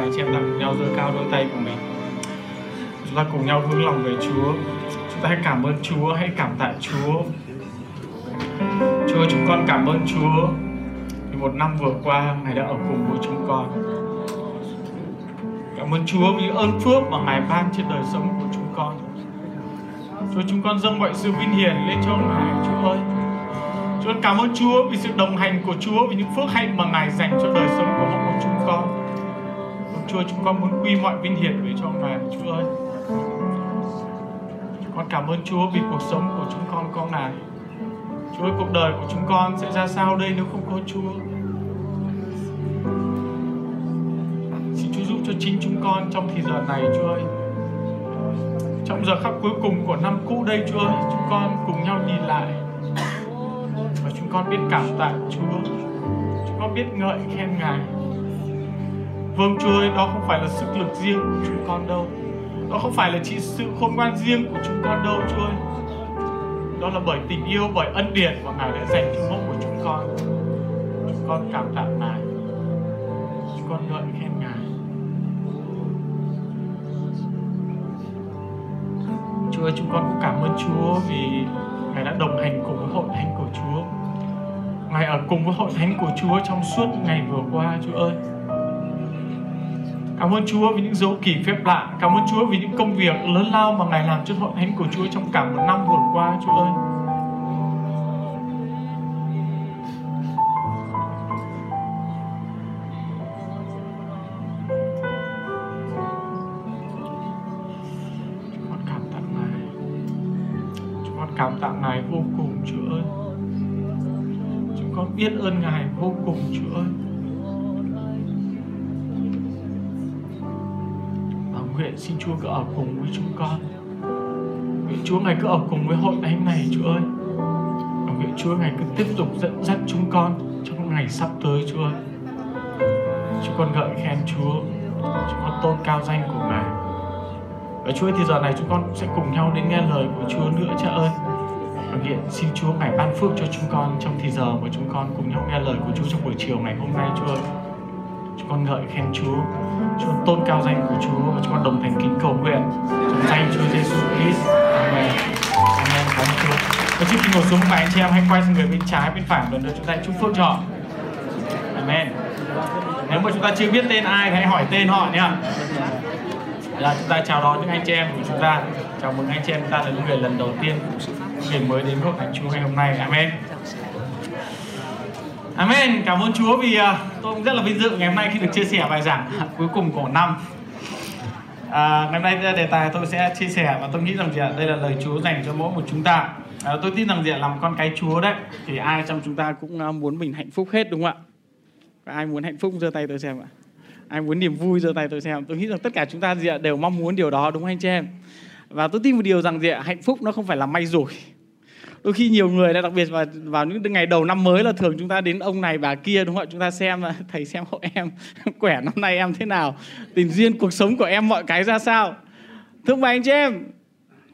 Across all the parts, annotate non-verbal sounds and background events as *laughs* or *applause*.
bà chị em ta cùng nhau giơ cao đôi tay của mình. Chúng ta cùng nhau hướng lòng về Chúa. Chúng ta hãy cảm ơn Chúa, hãy cảm tạ Chúa. Chúa, chúng con cảm ơn Chúa. Vì một năm vừa qua, Ngài đã ở cùng với chúng con. Cảm ơn Chúa vì ơn phước mà Ngài ban trên đời sống của chúng con. Chúa, chúng con dâng mọi sự vinh hiển lên cho Ngài. Chúa ơi Chúa cảm ơn Chúa vì sự đồng hành của Chúa, vì những phước hạnh mà Ngài dành cho đời sống của mỗi chúng con. Chúa, chúng con muốn quy mọi vinh hiển về cho Ngài. Chúa ơi chúng con cảm ơn Chúa vì cuộc sống của chúng con có Ngài. Chúa ơi, cuộc đời của chúng con sẽ ra sao đây nếu không có Chúa? Xin Chúa giúp cho chính chúng con trong thời giờ này, Chúa ơi. Trong giờ khắc cuối cùng của năm cũ đây, Chúa ơi, Chúng con cùng nhau nhìn lại. Và chúng con biết cảm tạ Chúa. Chúng con biết ngợi khen Ngài. Vâng Chúa ơi, đó không phải là sức lực riêng của chúng con đâu. Đó không phải là chỉ sự khôn ngoan riêng của chúng con đâu Chúa ơi. Đó là bởi tình yêu, bởi ân điển mà Ngài đã dành cho mỗi của chúng con. Chúng con cảm tạ Ngài. Chúng con ngợi khen Ngài. Chúa ơi, chúng con cũng cảm ơn Chúa vì Ngài đã đồng hành cùng với hội thánh của Chúa. Ngài ở cùng với hội thánh của Chúa trong suốt ngày vừa qua Chúa ơi. Cảm ơn Chúa vì những dấu kỳ phép lạ. Cảm ơn Chúa vì những công việc lớn lao mà Ngài làm cho hội thánh của Chúa trong cả một năm vừa qua, Chúa ơi. Chúng con cảm tạ Ngài. Chúng con cảm tạ Ngài vô cùng, Chúa ơi. Chúng con biết ơn Ngài vô cùng, Chúa ơi. Nguyện xin Chúa cứ ở cùng với chúng con. Nguyện Chúa Ngài cứ ở cùng với hội thánh này, Chúa ơi. Và nguyện Chúa Ngài cứ tiếp tục dẫn dắt chúng con trong ngày sắp tới, Chúa ơi. Chúng con ngợi khen Chúa. Chúng con tôn cao danh của Ngài. Và Chúa ơi, thì giờ này chúng con sẽ cùng nhau đến nghe lời của Chúa nữa, Cha ơi. Và nguyện xin Chúa Ngài ban phước cho chúng con trong thì giờ mà chúng con cùng nhau nghe lời của Chúa trong buổi chiều ngày hôm nay, Chúa ơi con ngợi khen Chúa. Chúa tôn cao danh của Chúa và chúng con đồng thành kính cầu nguyện. Trong danh Chúa Giêsu Christ. Amen. Amen. Cảm ơn Chúa. Và trước khi ngồi xuống và anh chị em hãy quay sang người bên trái, bên phải lần nữa, chúng ta chúc phước cho họ. Amen. Nếu mà chúng ta chưa biết tên ai hãy hỏi tên họ nhé là dạ, chúng ta chào đón những anh chị em của chúng ta. Chào mừng anh chị em chúng ta là những người lần đầu tiên, người mới đến hội thánh Chúa ngày hôm nay. Amen. Amen. Cảm ơn Chúa vì uh, tôi cũng rất là vinh dự ngày hôm nay khi được chia sẻ bài giảng *laughs* cuối cùng của năm. À, ngày hôm nay đề tài tôi sẽ chia sẻ và tôi nghĩ rằng gì ạ, đây là lời Chúa dành cho mỗi một chúng ta. À, tôi tin rằng gì ạ, làm con cái Chúa đấy thì ai trong chúng ta cũng uh, muốn mình hạnh phúc hết đúng không ạ? Và ai muốn hạnh phúc giơ tay tôi xem ạ. Ai muốn niềm vui giơ tay tôi xem. Tôi nghĩ rằng tất cả chúng ta gì ạ, đều mong muốn điều đó đúng không anh chị em? Và tôi tin một điều rằng gì ạ, hạnh phúc nó không phải là may rủi đôi khi nhiều người đặc biệt vào vào những ngày đầu năm mới là thường chúng ta đến ông này, bà kia, đúng không ạ chúng ta xem à, *laughs* thầy xem hộ em, *laughs* khỏe năm nay em thế nào tình duyên cuộc sống của em mọi cái ra sao thưa bà anh chị em,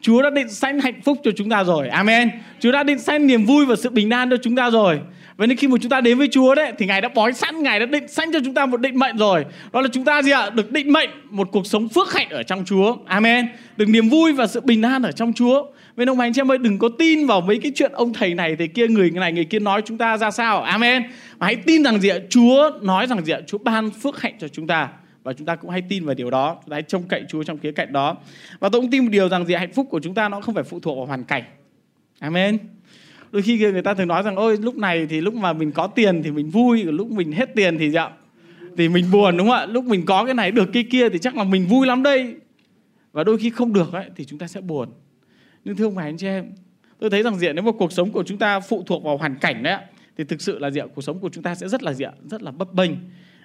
Chúa đã định sẵn hạnh phúc cho chúng ta rồi. Amen. Chúa đã định sẵn niềm vui và sự bình an cho chúng ta rồi. Vậy nên khi mà chúng ta đến với Chúa đấy thì Ngài đã bói sẵn, Ngài đã định sẵn cho chúng ta một định mệnh rồi. Đó là chúng ta gì ạ? Được định mệnh một cuộc sống phước hạnh ở trong Chúa. Amen. Được niềm vui và sự bình an ở trong Chúa. Vậy ông anh chị em ơi đừng có tin vào mấy cái chuyện ông thầy này thầy kia người này người kia nói chúng ta ra sao. Amen. Mà hãy tin rằng gì ạ? Chúa nói rằng gì ạ? Chúa ban phước hạnh cho chúng ta và chúng ta cũng hay tin vào điều đó chúng ta hãy trông cậy Chúa trong khía cạnh đó và tôi cũng tin một điều rằng gì hạnh phúc của chúng ta nó không phải phụ thuộc vào hoàn cảnh amen đôi khi người ta thường nói rằng, ôi, lúc này thì lúc mà mình có tiền thì mình vui lúc mình hết tiền thì dạ thì mình buồn đúng không ạ? Lúc mình có cái này được, cái kia thì chắc là mình vui lắm đây và đôi khi không được ấy, thì chúng ta sẽ buồn. Nhưng thưa ông bà anh chị em, tôi thấy rằng diện, nếu mà cuộc sống của chúng ta phụ thuộc vào hoàn cảnh đấy thì thực sự là diện, cuộc sống của chúng ta sẽ rất là diện rất là bấp bênh.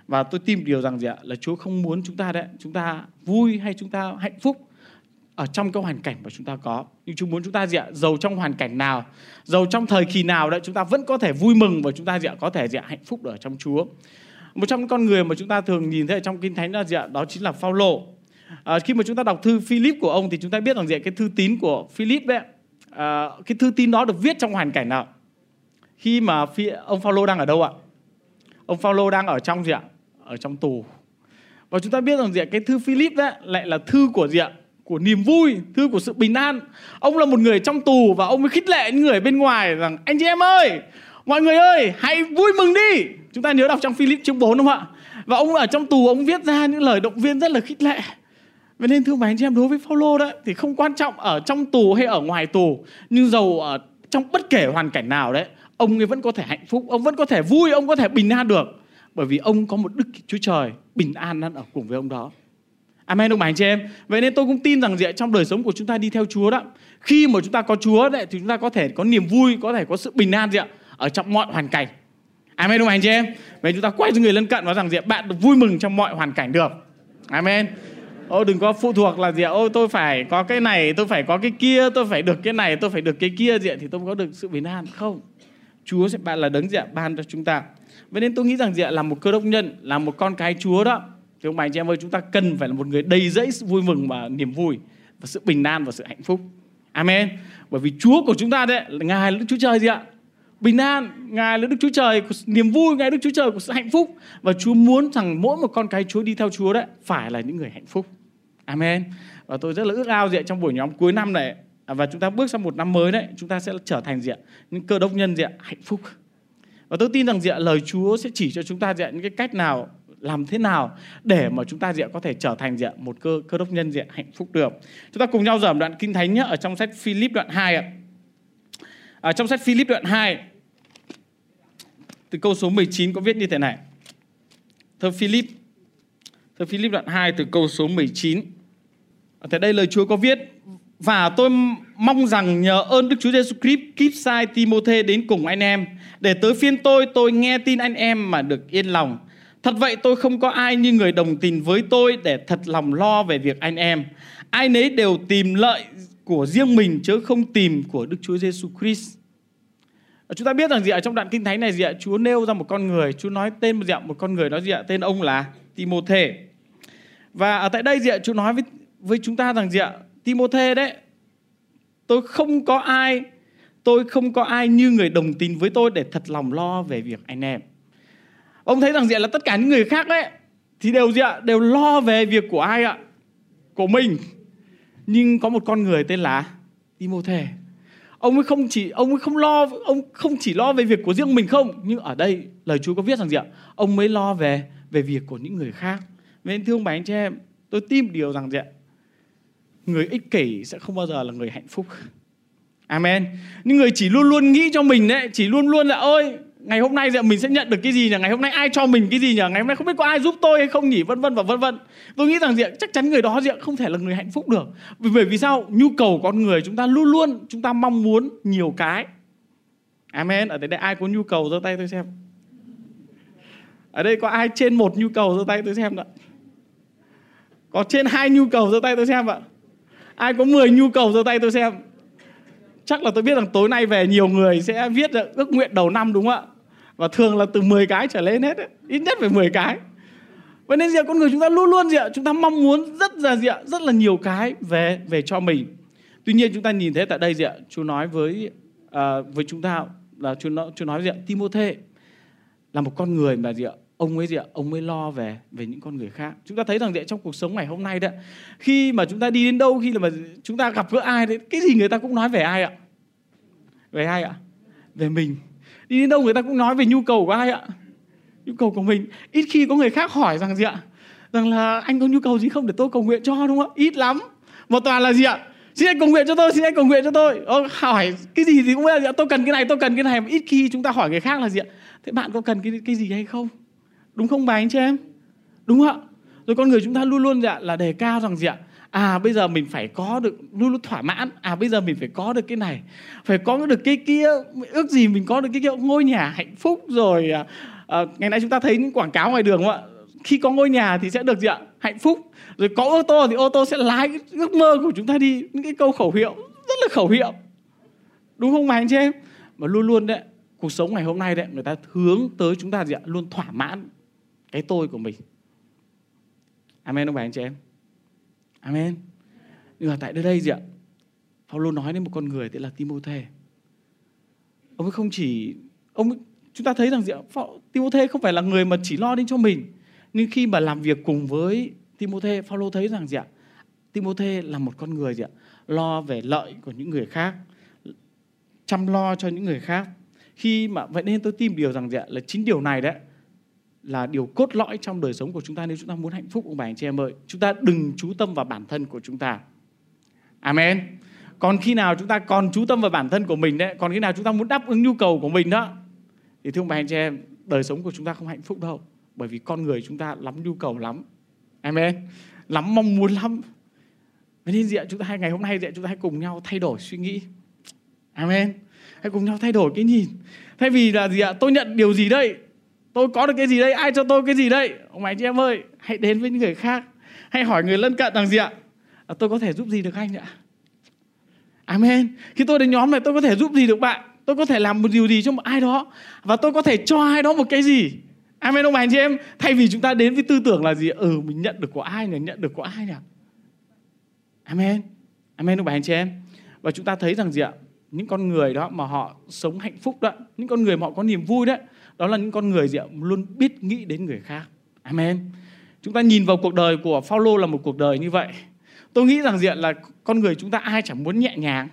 Và tôi tin điều rằng gì ạ là Chúa không muốn chúng ta đấy, chúng ta vui hay chúng ta hạnh phúc ở trong cái hoàn cảnh mà chúng ta có. Nhưng chúng muốn chúng ta gì ạ? Giàu trong hoàn cảnh nào giàu trong thời kỳ nào đấy chúng ta vẫn có thể vui mừng và chúng ta gì ạ? Có thể gì ạ? Hạnh phúc ở trong Chúa. Một trong những con người mà chúng ta thường nhìn thấy ở trong kinh thánh là gì ạ? Đó chính là Phaolô. À, khi mà chúng ta đọc thư Philip của ông thì chúng ta biết rằng gì ạ? Cái thư tín của Philip đấy à, cái thư tín đó được viết trong hoàn cảnh nào? Khi mà ông Phaolô đang ở đâu ạ? Ông Phaolô đang ở trong gì ạ? Ở trong tù. Và chúng ta biết rằng gì ạ? Cái thư Philip đấy lại là thư của gì ạ? Của niềm vui thư của sự bình an. Ông là một người trong tù và ông mới khích lệ những người bên ngoài rằng, anh chị em ơi, mọi người ơi, hãy vui mừng đi. Chúng ta nhớ đọc trong Philip chương 4 đúng không ạ? Và ông ở trong tù, ông viết ra những lời động viên rất là khích lệ. Vậy nên thưa anh chị em, đối với Phaolô đó, thì không quan trọng ở trong tù hay ở ngoài tù, nhưng dầu ở trong bất kể hoàn cảnh nào đấy, ông ấy vẫn có thể hạnh phúc, ông vẫn có thể vui, ông có thể bình an được. Bởi vì ông có một đức chúa trời bình an đang ở cùng với ông đó. Amen đồng hành chị em. Vậy nên tôi cũng tin rằng gì trong đời sống của chúng ta đi theo Chúa đó, khi mà chúng ta có Chúa đấy thì chúng ta có thể có niềm vui, có thể có sự bình an gì ạ ở trong mọi hoàn cảnh. Amen đồng hành chị em. Vậy chúng ta quay cho người lân cận và rằng gì bạn được vui mừng trong mọi hoàn cảnh được. Amen. Ô đừng có phụ thuộc là gì ạ? Ô tôi phải có cái này, tôi phải có cái kia, tôi phải được cái này, tôi phải được cái kia gì ạ thì tôi có được sự bình an. Không. Chúa sẽ bạn là đấng gì ạ ban cho chúng ta. Vậy nên tôi nghĩ rằng gì ạ là một cơ đốc nhân, là một con cái Chúa đó thì ông bà anh chị em ơi chúng ta cần phải là một người đầy dẫy sự vui mừng và niềm vui và sự bình an và sự hạnh phúc. Amen. Bởi vì Chúa của chúng ta đấy là Ngài là Đức Chúa Trời gì ạ? Bình an, Ngài là Đức Chúa Trời của niềm vui, Ngài là Đức Chúa Trời của sự hạnh phúc và Chúa muốn rằng mỗi một con cái Chúa đi theo Chúa đấy phải là những người hạnh phúc. Amen. Và tôi rất là ước ao gì ạ trong buổi nhóm cuối năm này à, và chúng ta bước sang một năm mới đấy, chúng ta sẽ trở thành gì ạ? Những cơ đốc nhân gì ạ? Hạnh phúc. Và tôi tin rằng gì ạ? Lời Chúa sẽ chỉ cho chúng ta gì ạ? Những cái cách nào làm thế nào để mà chúng ta diện có thể trở thành diện một cơ cơ đốc nhân diện hạnh phúc được. Chúng ta cùng nhau dởm đoạn kinh thánh nhé, ở trong sách Philip đoạn 2 ạ. Ở trong sách Philip đoạn 2 từ câu số 19 có viết như thế này. Thơ Philip Thơ Philip đoạn 2 từ câu số 19. Ở thế đây lời Chúa có viết, và tôi mong rằng nhờ ơn Đức Chúa Giêsu Christ, kíp sai Timôthê đến cùng anh em để tới phiên tôi tôi nghe tin anh em mà được yên lòng Thật vậy tôi không có ai như người đồng tình với tôi để thật lòng lo về việc anh em. Ai nấy đều tìm lợi của riêng mình chứ không tìm của Đức Chúa Giêsu Christ. Chúng ta biết rằng gì ạ? Trong đoạn kinh thánh này gì ạ? Chúa nêu ra một con người, Chúa nói tên một gì ạ? Một con người đó gì ạ? Tên ông là Timôthê. Và ở tại đây gì ạ? Chúa nói với với chúng ta rằng gì ạ? Timôthê đấy. Tôi không có ai tôi không có ai như người đồng tình với tôi để thật lòng lo về việc anh em. Ông thấy rằng gì là tất cả những người khác đấy thì đều gì ạ? Đều lo về việc của ai ạ? Của mình. Nhưng có một con người tên là Timôthê. Ông ấy không chỉ ông ấy không lo ông không chỉ lo về việc của riêng mình không, nhưng ở đây lời Chúa có viết rằng gì ạ? Ông mới lo về về việc của những người khác. Nên thưa ông bà anh chị em, tôi tin điều rằng gì ạ? Người ích kỷ sẽ không bao giờ là người hạnh phúc. Amen. Những người chỉ luôn luôn nghĩ cho mình đấy, chỉ luôn luôn là ơi ngày hôm nay mình sẽ nhận được cái gì nhỉ? Ngày hôm nay ai cho mình cái gì nhỉ? Ngày hôm nay không biết có ai giúp tôi hay không nhỉ? Vân vân và vân vân. Tôi nghĩ rằng diện chắc chắn người đó diện không thể là người hạnh phúc được. Vì bởi vì sao? Nhu cầu con người chúng ta luôn luôn chúng ta mong muốn nhiều cái. Amen. Ở đây, đây ai có nhu cầu giơ tay tôi xem. Ở đây có ai trên một nhu cầu giơ tay tôi xem ạ có trên hai nhu cầu giơ tay tôi xem ạ. Ai có 10 nhu cầu giơ tay tôi xem. Chắc là tôi biết rằng tối nay về nhiều người sẽ viết ước nguyện đầu năm đúng không ạ? Và thường là từ 10 cái trở lên hết ấy. ít nhất phải 10 cái. Vậy nên gì con người chúng ta luôn luôn gì ạ chúng ta mong muốn rất là gì ạ rất là nhiều cái về về cho mình. Tuy nhiên chúng ta nhìn thấy tại đây gì ạ chú nói với uh, với chúng ta là chú nói chú nói gì ạ Timôthê là một con người mà gì ạ ông ấy gì ạ ông ấy lo về về những con người khác. Chúng ta thấy rằng gì trong cuộc sống ngày hôm nay đấy khi mà chúng ta đi đến đâu khi mà chúng ta gặp gỡ ai đấy cái gì người ta cũng nói về ai ạ? Về ai ạ? Về mình đi đến đâu người ta cũng nói về nhu cầu của ai ạ? Nhu cầu của mình. Ít khi có người khác hỏi rằng gì ạ? Rằng là anh có nhu cầu gì không để tôi cầu nguyện cho đúng không ạ, ít lắm. Một toàn là gì ạ? Xin anh cầu nguyện cho tôi xin anh cầu nguyện cho tôi. Ô, hỏi cái gì thì cũng là gì ạ. Tôi cần cái này tôi cần cái này. Ít khi chúng ta hỏi người khác là gì ạ? Thế bạn có cần cái cái gì hay không? Đúng không bà anh chị em? Đúng không ạ? Rồi con người chúng ta luôn luôn dạ là đề cao rằng gì ạ? À bây giờ mình phải có được luôn luôn thỏa mãn. À bây giờ mình phải có được cái này. Phải có được cái kia ước gì mình có được cái kia ngôi nhà hạnh phúc rồi à, à ngày nay chúng ta thấy những quảng cáo ngoài đường không ạ? Khi có ngôi nhà thì sẽ được gì ạ? Hạnh phúc. Rồi có ô tô thì ô tô sẽ lái ước mơ của chúng ta đi. Những cái câu khẩu hiệu rất là khẩu hiệu. Đúng không mà anh chị em? Mà luôn luôn đấy cuộc sống ngày hôm nay đấy người ta hướng tới chúng ta gì ạ? Luôn thỏa mãn cái tôi của mình. Amen ông bà anh chị em? Amen. Nhưng mà tại đây đây gì ạ? Paulo nói đến một con người tên là Timôthê. Ông ấy không chỉ ông ấy, chúng ta thấy rằng gì ạ? Timôthê không phải là người mà chỉ lo đến cho mình, nhưng khi mà làm việc cùng với Timothy Paulo thấy rằng gì ạ Timothy là một con người gì ạ lo về lợi của những người khác chăm lo cho những người khác khi mà vậy nên tôi tìm điều rằng gì ạ là chính điều này đấy là điều cốt lõi trong đời sống của chúng ta nếu chúng ta muốn hạnh phúc, ông bà anh chị em ơi, chúng ta đừng chú tâm vào bản thân của chúng ta amen còn khi nào chúng ta còn chú tâm vào bản thân của mình đấy, còn khi nào chúng ta muốn đáp ứng nhu cầu của mình đó, thì thưa ông bà anh chị em, đời sống của chúng ta không hạnh phúc đâu, bởi vì con người chúng ta lắm nhu cầu lắm amen lắm mong muốn lắm Vậy nên gì ạ? Chúng ta hai ngày hôm nay gì? Chúng ta hãy cùng nhau thay đổi suy nghĩ. Amen. Hãy cùng nhau thay đổi cái nhìn. Thay vì là gì ạ? Tôi nhận điều gì đây? Tôi có được cái gì đây? Ai cho tôi cái gì đây? Ông anh chị em ơi, hãy đến với những người khác. Hãy hỏi người lân cận rằng gì ạ? À, tôi có thể giúp gì được anh ạ? Amen. Khi tôi đến nhóm này tôi có thể giúp gì được bạn? Tôi có thể làm một điều gì cho một ai đó và tôi có thể cho ai đó một cái gì? Amen ông bà anh chị em. Thay vì chúng ta đến với tư tưởng là gì? Ừ mình nhận được của ai nhỉ? Nhận được của ai nhỉ? Amen. Amen ông bà anh chị em. Và chúng ta thấy rằng gì ạ? Những con người đó mà họ sống hạnh phúc đó, những con người mà họ có niềm vui đấy, đó là những con người gì ạ? Luôn biết nghĩ đến người khác. Amen. Chúng ta nhìn vào cuộc đời của Phaolô là một cuộc đời như vậy. Tôi nghĩ rằng diện? Là con người chúng ta ai chẳng muốn nhẹ nhàng.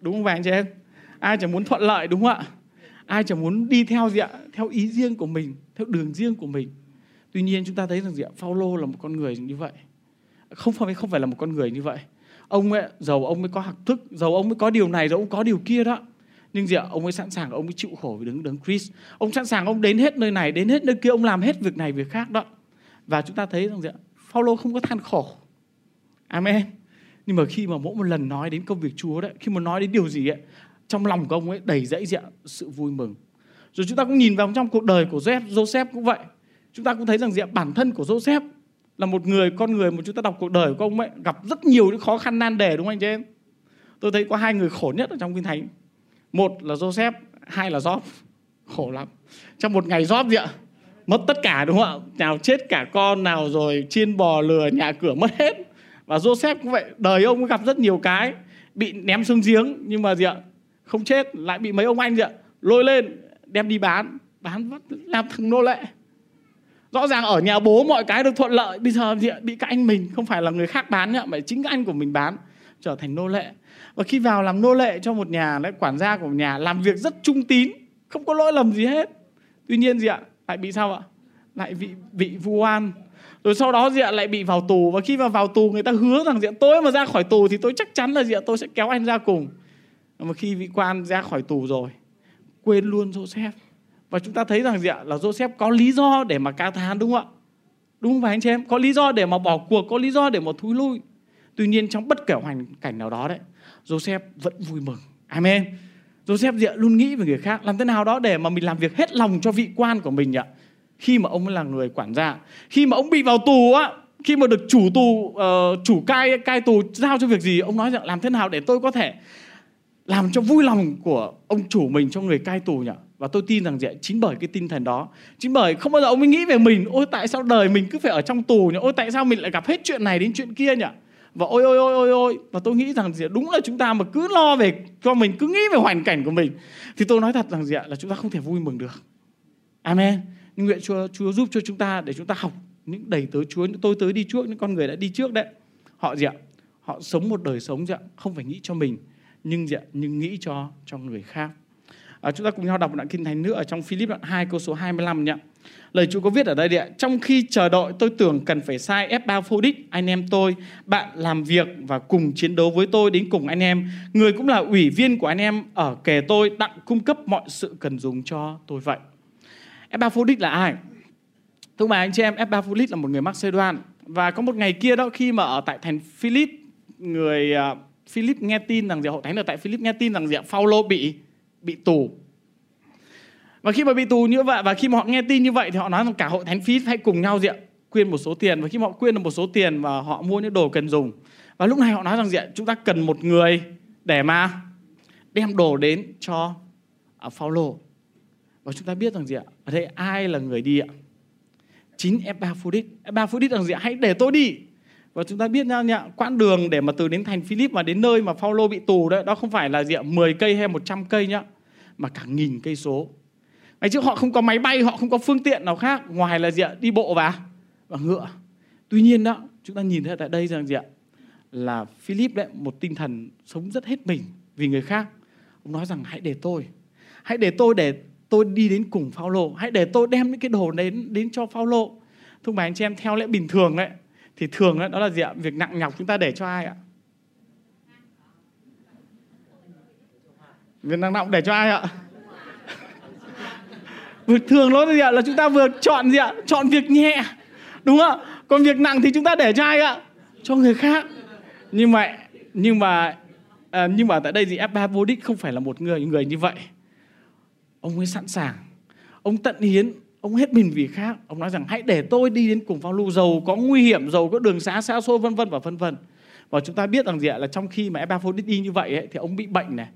Đúng không bà anh chị em? Ai chẳng muốn thuận lợi đúng không ạ? Ai chẳng muốn đi theo gì ạ? Theo ý riêng của mình, theo đường riêng của mình. Tuy nhiên chúng ta thấy rằng gì ạ? Phaolô là một con người như vậy không phải không phải là một con người như vậy ông ấy giàu ông mới có học thức giàu ông mới có điều này giàu ông có điều kia đó nhưng gì ạ ông ấy sẵn sàng, ông ấy chịu khổ vì đứng đứng Chris ông sẵn sàng ông đến hết nơi này, đến hết nơi kia, ông làm hết việc này, việc khác đó. Và chúng ta thấy rằng gì ạ Paulo không có than khổ. Amen. Nhưng mà khi mà mỗi một lần nói đến công việc Chúa đấy khi mà nói đến điều gì ấy, trong lòng của ông ấy đầy dẫy gì sự vui mừng. Rồi chúng ta cũng nhìn vào trong cuộc đời của Joseph Joseph cũng vậy. Chúng ta cũng thấy rằng gì ạ bản thân của Joseph là một người, con người mà chúng ta đọc cuộc đời của ông ấy gặp rất nhiều những khó khăn nan đề, đúng không anh chị em? Tôi thấy có hai người khổ nhất ở trong kinh thánh một là Joseph, hai là Job. Khổ lắm. Trong một ngày Job gì ạ mất tất cả đúng không ạ? Nào chết cả con, nào rồi chiên bò lừa nhà cửa mất hết. Và Joseph cũng vậy, đời ông gặp rất nhiều cái, bị ném xuống giếng. Nhưng mà gì ạ? Không chết, lại bị mấy ông anh gì ạ? Lôi lên, đem đi bán. Bán làm thằng nô lệ. Rõ ràng ở nhà bố mọi cái được thuận lợi. Bây giờ bị các anh mình, không phải là người khác bán nhá, mà chính các anh của mình bán, trở thành nô lệ và khi vào làm nô lệ cho một nhà lại quản gia của một nhà làm việc rất trung tín không có lỗi lầm gì hết. Tuy nhiên gì ạ? Lại bị sao ạ? Lại bị bị vu oan. Rồi sau đó gì ạ? Lại bị vào tù. Và khi mà vào tù người ta hứa rằng diện tôi mà ra khỏi tù thì tôi chắc chắn là diện tôi sẽ kéo anh ra cùng. Mà khi vị quan ra khỏi tù rồi quên luôn Joseph. Và chúng ta thấy rằng gì ạ? Là Joseph có lý do để mà ca thán đúng không ạ? Đúng không phải anh chị em? Có lý do để mà bỏ cuộc, có lý do để mà thúi lui. Tuy nhiên trong bất kể hoàn cảnh nào đó đấy, Joseph vẫn vui mừng. Amen. Joseph dạ luôn nghĩ về người khác. Làm thế nào đó để mà mình làm việc hết lòng cho vị quan của mình ạ. Khi mà ông là người quản gia. Khi mà ông bị vào tù á, khi mà được chủ tù, uh, chủ cai cai tù giao cho việc gì, ông nói rằng làm thế nào để tôi có thể làm cho vui lòng của ông chủ mình cho người cai tù nhỉ? Và tôi tin rằng dạ, chính bởi cái tinh thần đó Chính bởi không bao giờ ông ấy nghĩ về mình Ôi tại sao đời mình cứ phải ở trong tù nhỉ Ôi tại sao mình lại gặp hết chuyện này đến chuyện kia nhỉ và ôi ôi ôi ôi ôi Và tôi nghĩ rằng gì đúng là chúng ta mà cứ lo về Cho mình cứ nghĩ về hoàn cảnh của mình Thì tôi nói thật rằng gì là chúng ta không thể vui mừng được. Amen. Nhưng nguyện Chúa, Chúa giúp cho chúng ta để chúng ta học những đầy tớ Chúa những tôi tới đi trước những con người đã đi trước đấy. Họ gì ạ? Họ sống một đời sống gì ạ? Không phải nghĩ cho mình nhưng gì ạ? Nhưng nghĩ cho cho người khác. À, chúng ta cùng nhau đọc một đoạn kinh thánh nữa ở trong Philip đoạn 2 câu số 25 nhé. Lời Chúa có viết ở đây ạ. Trong khi chờ đợi tôi tưởng cần phải sai Epaphroditus anh em tôi, bạn làm việc và cùng chiến đấu với tôi đến cùng anh em. Người cũng là ủy viên của anh em ở kề tôi tặng cung cấp mọi sự cần dùng cho tôi vậy. Epaphroditus là ai? Thưa bà anh chị em, Epaphroditus là một người Macedon và có một ngày kia đó khi mà ở tại thành Philip người à, Philip nghe tin rằng gì hội thánh ở tại Philip nghe tin rằng gì Phaolô bị bị tù và khi mà bị tù như vậy và khi mà họ nghe tin như vậy thì họ nói rằng cả hội thánh phí hãy cùng nhau diện quyên một số tiền. Và khi mà họ quyên được một số tiền và họ mua những đồ cần dùng. Và lúc này họ nói rằng diện chúng ta cần một người để mà đem đồ đến cho à, Phaolô. Và chúng ta biết rằng gì ạ? Ở đây ai là người đi ạ? Chính Epaphroditus. Epaphroditus rằng gì ạ? Hãy để tôi đi. Và chúng ta biết nhau nhá, quãng đường để mà từ đến thành Philip mà đến nơi mà Phaolô bị tù đấy, đó không phải là gì ạ, 10 cây hay 100 cây nhá, mà cả nghìn cây số ấy chứ họ không có máy bay, họ không có phương tiện nào khác ngoài là gì ạ? Đi bộ và và ngựa. Tuy nhiên đó, chúng ta nhìn thấy tại đây rằng gì ạ? Là Philip đấy, một tinh thần sống rất hết mình vì người khác. Ông nói rằng hãy để tôi, hãy để tôi để tôi đi đến cùng Phaolô, hãy để tôi đem những cái đồ đến đến cho Phaolô. Thưa bà anh chị em theo lẽ bình thường đấy thì thường đó, đó là gì ạ? Việc nặng nhọc chúng ta để cho ai ạ? Việc nặng nhọc để cho ai ạ? Vượt thường nó gì ạ? Là chúng ta vừa chọn gì ạ? Chọn việc nhẹ. Đúng không ạ? Còn việc nặng thì chúng ta để cho ai ạ? Cho người khác. Nhưng mà nhưng mà à, nhưng mà tại đây thì F3 vô đích không phải là một người người như vậy. Ông ấy sẵn sàng. Ông tận hiến ông hết mình vì khác ông nói rằng hãy để tôi đi đến cùng lưu giàu có nguy hiểm giàu có đường xá xa xôi vân vân và vân vân và chúng ta biết rằng gì ạ là trong khi mà Epaphrodit đi như vậy ấy, thì ông bị bệnh này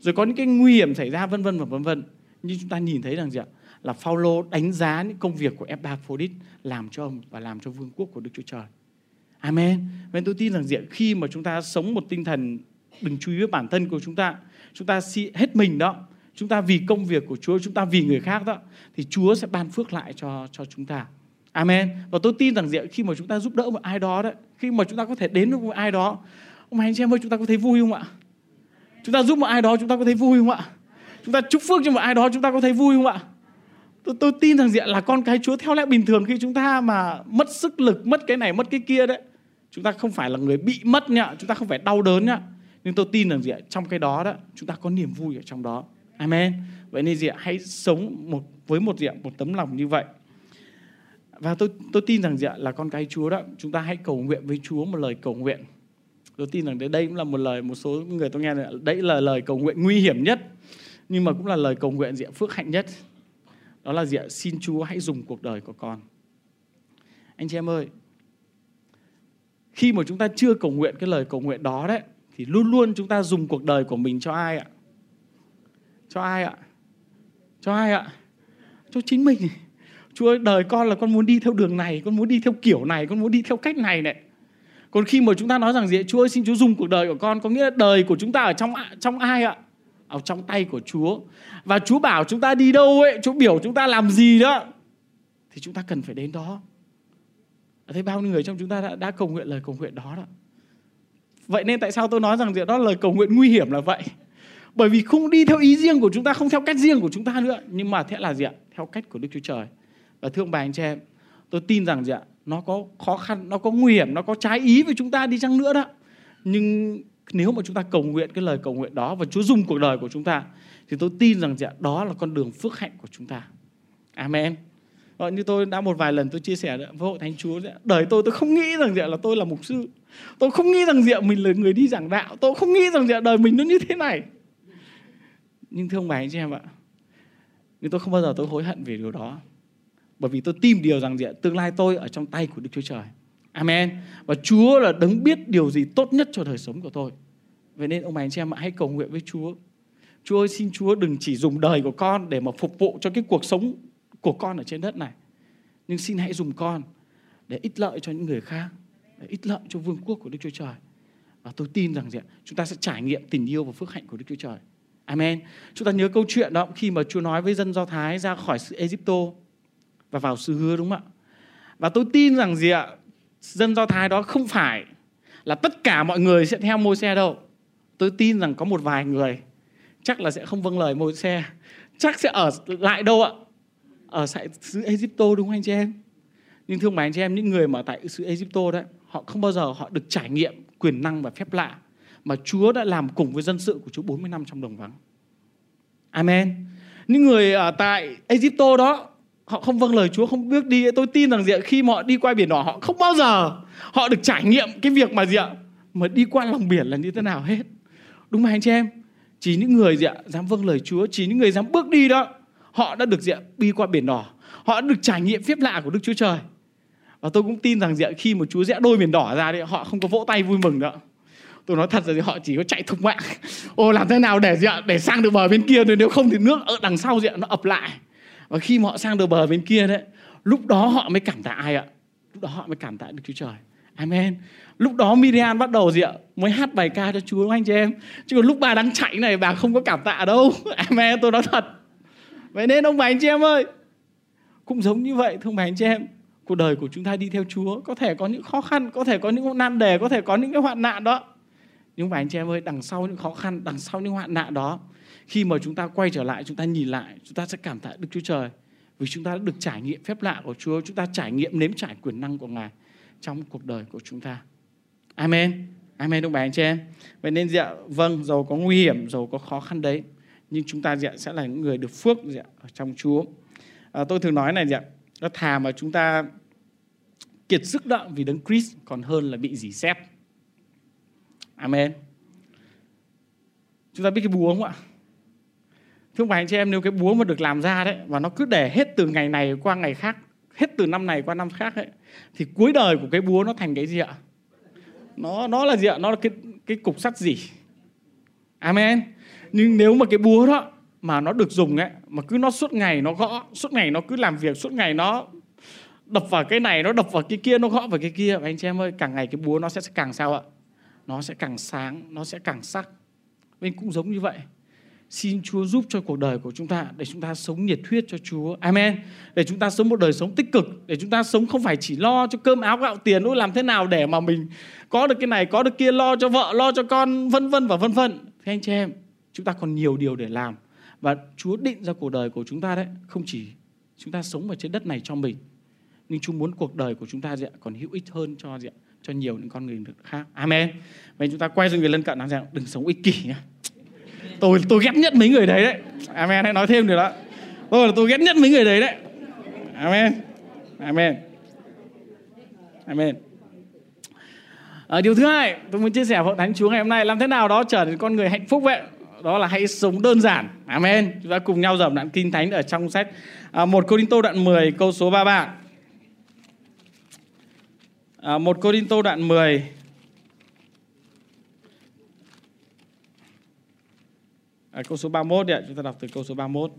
rồi có những cái nguy hiểm xảy ra vân vân và vân vân nhưng chúng ta nhìn thấy rằng gì ạ là Phaolô đánh giá những công việc của Epaphrodit làm cho ông và làm cho vương quốc của Đức Chúa Trời Amen. Nên tôi tin rằng diện khi mà chúng ta sống một tinh thần đừng chú ý với bản thân của chúng ta, chúng ta hết mình đó, chúng ta vì công việc của Chúa, chúng ta vì người khác đó, thì Chúa sẽ ban phước lại cho cho chúng ta. Amen. Và tôi tin rằng khi mà chúng ta giúp đỡ một ai đó đấy, khi mà chúng ta có thể đến với một ai đó, ông anh chị em ơi, chúng ta có thấy vui không ạ? Chúng ta giúp một ai đó, chúng ta có thấy vui không ạ? Chúng ta chúc phước cho một ai đó, chúng ta có thấy vui không ạ? Tôi, tôi tin rằng là con cái Chúa theo lẽ bình thường khi chúng ta mà mất sức lực, mất cái này, mất cái kia đấy. Chúng ta không phải là người bị mất nhá, chúng ta không phải đau đớn nhá. Nhưng tôi tin rằng gì ạ? Trong cái đó đó, chúng ta có niềm vui ở trong đó. Amen. Vậy nên gì ạ? Hãy sống một với một gì? Một tấm lòng như vậy. Và tôi tôi tin rằng gì ạ? Là con cái Chúa đó, chúng ta hãy cầu nguyện với Chúa một lời cầu nguyện. Tôi tin rằng đây cũng là một lời một số người tôi nghe là đấy là lời cầu nguyện nguy hiểm nhất, nhưng mà cũng là lời cầu nguyện diện? Phước hạnh nhất. Đó là gì ạ? Xin Chúa hãy dùng cuộc đời của con. Anh chị em ơi, khi mà chúng ta chưa cầu nguyện cái lời cầu nguyện đó đấy thì luôn luôn chúng ta dùng cuộc đời của mình cho ai ạ? Cho ai ạ? Cho ai ạ? Cho chính mình. Chúa ơi, đời con là con muốn đi theo đường này, con muốn đi theo kiểu này, con muốn đi theo cách này này. Còn khi mà chúng ta nói rằng gì Chúa ơi xin Chúa dùng cuộc đời của con có nghĩa là đời của chúng ta ở trong trong ai ạ? Ở trong tay của Chúa. Và Chúa bảo chúng ta đi đâu ấy, Chúa biểu chúng ta làm gì đó thì chúng ta cần phải đến đó. Thấy bao nhiêu người trong chúng ta đã, đã cầu nguyện lời cầu nguyện đó đó. Vậy nên tại sao tôi nói rằng đó là lời cầu nguyện nguy hiểm là vậy? Bởi vì không đi theo ý riêng của chúng ta, không theo cách riêng của chúng ta nữa, nhưng mà thế là gì ạ? Theo cách của Đức Chúa Trời. Và thương bà anh chị em, tôi tin rằng gì ạ? Nó có khó khăn, nó có nguy hiểm, nó có trái ý với chúng ta đi chăng nữa đó. Nhưng nếu mà chúng ta cầu nguyện cái lời cầu nguyện đó và Chúa dùng cuộc đời của chúng ta thì tôi tin rằng dạ, đó là con đường phước hạnh của chúng ta. Amen. Ờ, như tôi đã một vài lần tôi chia sẻ với hội thánh Chúa đời tôi tôi không nghĩ rằng dạ, là tôi là mục sư. Tôi không nghĩ rằng dạ, mình là người đi giảng đạo. Tôi không nghĩ rằng dạ, đời mình nó như thế này nhưng thưa ông bà anh chị em ạ nhưng tôi không bao giờ tôi hối hận về điều đó bởi vì tôi tin điều rằng dạ, tương lai tôi ở trong tay của Đức Chúa Trời Amen và Chúa là đấng biết điều gì tốt nhất cho đời sống của tôi vậy nên ông bà anh chị em hãy cầu nguyện với Chúa Chúa ơi, xin Chúa đừng chỉ dùng đời của con để mà phục vụ cho cái cuộc sống của con ở trên đất này nhưng xin hãy dùng con để ích lợi cho những người khác, để ích lợi cho vương quốc của Đức Chúa Trời và tôi tin rằng gì ạ chúng ta sẽ trải nghiệm tình yêu và phước hạnh của Đức Chúa Trời Amen. Chúng ta nhớ câu chuyện đó, khi mà Chúa nói với dân Do Thái ra khỏi sự Egypto và vào xứ hứa, đúng không ạ? Và tôi tin rằng gì ạ? Dân Do Thái đó không phải là tất cả mọi người sẽ theo môi xe đâu. Tôi tin rằng có một vài người chắc là sẽ không vâng lời môi xe. Chắc sẽ ở lại đâu ạ? Ở tại xứ Egypto đúng không anh chị em? Nhưng thưa bà anh chị em, những người mà tại xứ Egypto đấy, họ không bao giờ họ được trải nghiệm quyền năng và phép lạ mà Chúa đã làm cùng với dân sự của Chúa 40 năm trong đồng vắng. Amen. Những người ở tại Egypto đó họ không vâng lời Chúa không bước đi tôi tin rằng gì ạ khi mà họ đi qua biển đỏ họ không bao giờ họ được trải nghiệm cái việc mà gì ạ mà đi qua lòng biển là như thế nào hết đúng không anh chị em? Chỉ những người gì ạ, dám vâng lời Chúa, chỉ những người dám bước đi đó, họ đã được gì ạ, đi qua biển đỏ. Họ đã được trải nghiệm phép lạ của Đức Chúa Trời. Và tôi cũng tin rằng gì ạ, khi mà Chúa rẽ đôi biển đỏ ra thì họ không có vỗ tay vui mừng nữa. Tôi nói thật là họ chỉ có chạy thục mạng. Ô, làm thế nào để gì ạ, để sang được bờ bên kia rồi nếu không thì nước ở đằng sau gì ạ, nó ập lại. Và khi mà họ sang được bờ bên kia đấy, lúc đó họ mới cảm tạ ai ạ? Lúc đó họ mới cảm tạ Đức chúa trời amen. Lúc đó Miriam bắt đầu gì ạ? Mới hát bài ca cho chúa anh chị em? Chứ còn lúc bà đang chạy này, bà không có cảm tạ đâu. *laughs* Amen, tôi nói thật. Vậy nên ông bà anh chị em ơi, cũng giống như vậy, thưa ông bà anh chị em. Cuộc đời của chúng ta đi theo Chúa, có thể có những khó khăn, có thể có những nan đề, có thể có những cái hoạn nạn đó. Nhưng mà anh chị em ơi, đằng sau những khó khăn, đằng sau những hoạn nạn đó, khi mà chúng ta quay trở lại, chúng ta nhìn lại, chúng ta sẽ cảm tạ Đức Chúa Trời. Vì chúng ta đã được trải nghiệm phép lạ của Chúa, chúng ta trải nghiệm nếm trải quyền năng của Ngài trong cuộc đời của chúng ta. Amen. Amen đúng bạn anh chị em. Vậy nên dạ vâng dầu có nguy hiểm dầu có khó khăn đấy nhưng chúng ta dạ sẽ là những người được phước dạ ở trong Chúa. À, tôi thường nói này dạ nó thà mà chúng ta kiệt sức đó vì đấng Christ còn hơn là bị dỉ xét Amen. Chúng ta biết cái búa không ạ? Thưa bà anh chị em nếu cái búa mà được làm ra đấy và nó cứ để hết từ ngày này qua ngày khác hết từ năm này qua năm khác ấy, thì cuối đời của cái búa nó thành cái gì ạ? Nó nó là gì ạ? Nó là cái cái cục sắt gì? Amen. Nhưng nếu mà cái búa đó mà nó được dùng ấy, mà cứ nó suốt ngày nó gõ, suốt ngày nó cứ làm việc, suốt ngày nó đập vào cái này, nó đập vào cái kia, nó gõ vào cái kia, và anh chị em ơi càng ngày cái búa nó sẽ càng sao ạ? Nó sẽ càng sáng, nó sẽ càng sắc. Bên cũng giống như vậy. Xin Chúa giúp cho cuộc đời của chúng ta để chúng ta sống nhiệt huyết cho Chúa. Amen. Để chúng ta sống một đời sống tích cực, để chúng ta sống không phải chỉ lo cho cơm áo gạo tiền, thôi làm thế nào để mà mình có được cái này, có được kia, lo cho vợ, lo cho con, vân vân và vân vân. Thế anh chị em, chúng ta còn nhiều điều để làm và Chúa định ra cuộc đời của chúng ta đấy, không chỉ chúng ta sống ở trên đất này cho mình, nhưng Chúa muốn cuộc đời của chúng ta gì còn hữu ích hơn cho gì cho nhiều những con người khác. Amen. Vậy chúng ta quay sang người lân cận nói rằng đừng sống ích kỷ nhé tôi tôi ghét nhất mấy người đấy đấy. Amen hãy nói thêm được đó. Tôi là tôi ghét nhất mấy người đấy đấy. Amen. Amen. Amen. À, điều thứ hai tôi muốn chia sẻ với thánh chúa ngày hôm nay làm thế nào đó trở thành con người hạnh phúc vậy. Đó là hãy sống đơn giản. Amen. Chúng ta cùng nhau dòng đoạn kinh thánh ở trong sách à, một Cô Đinh Tô đoạn 10 câu số 33 à, một Cô Đinh Tô đoạn 10 à, câu số 31 ạ chúng ta đọc từ câu số 31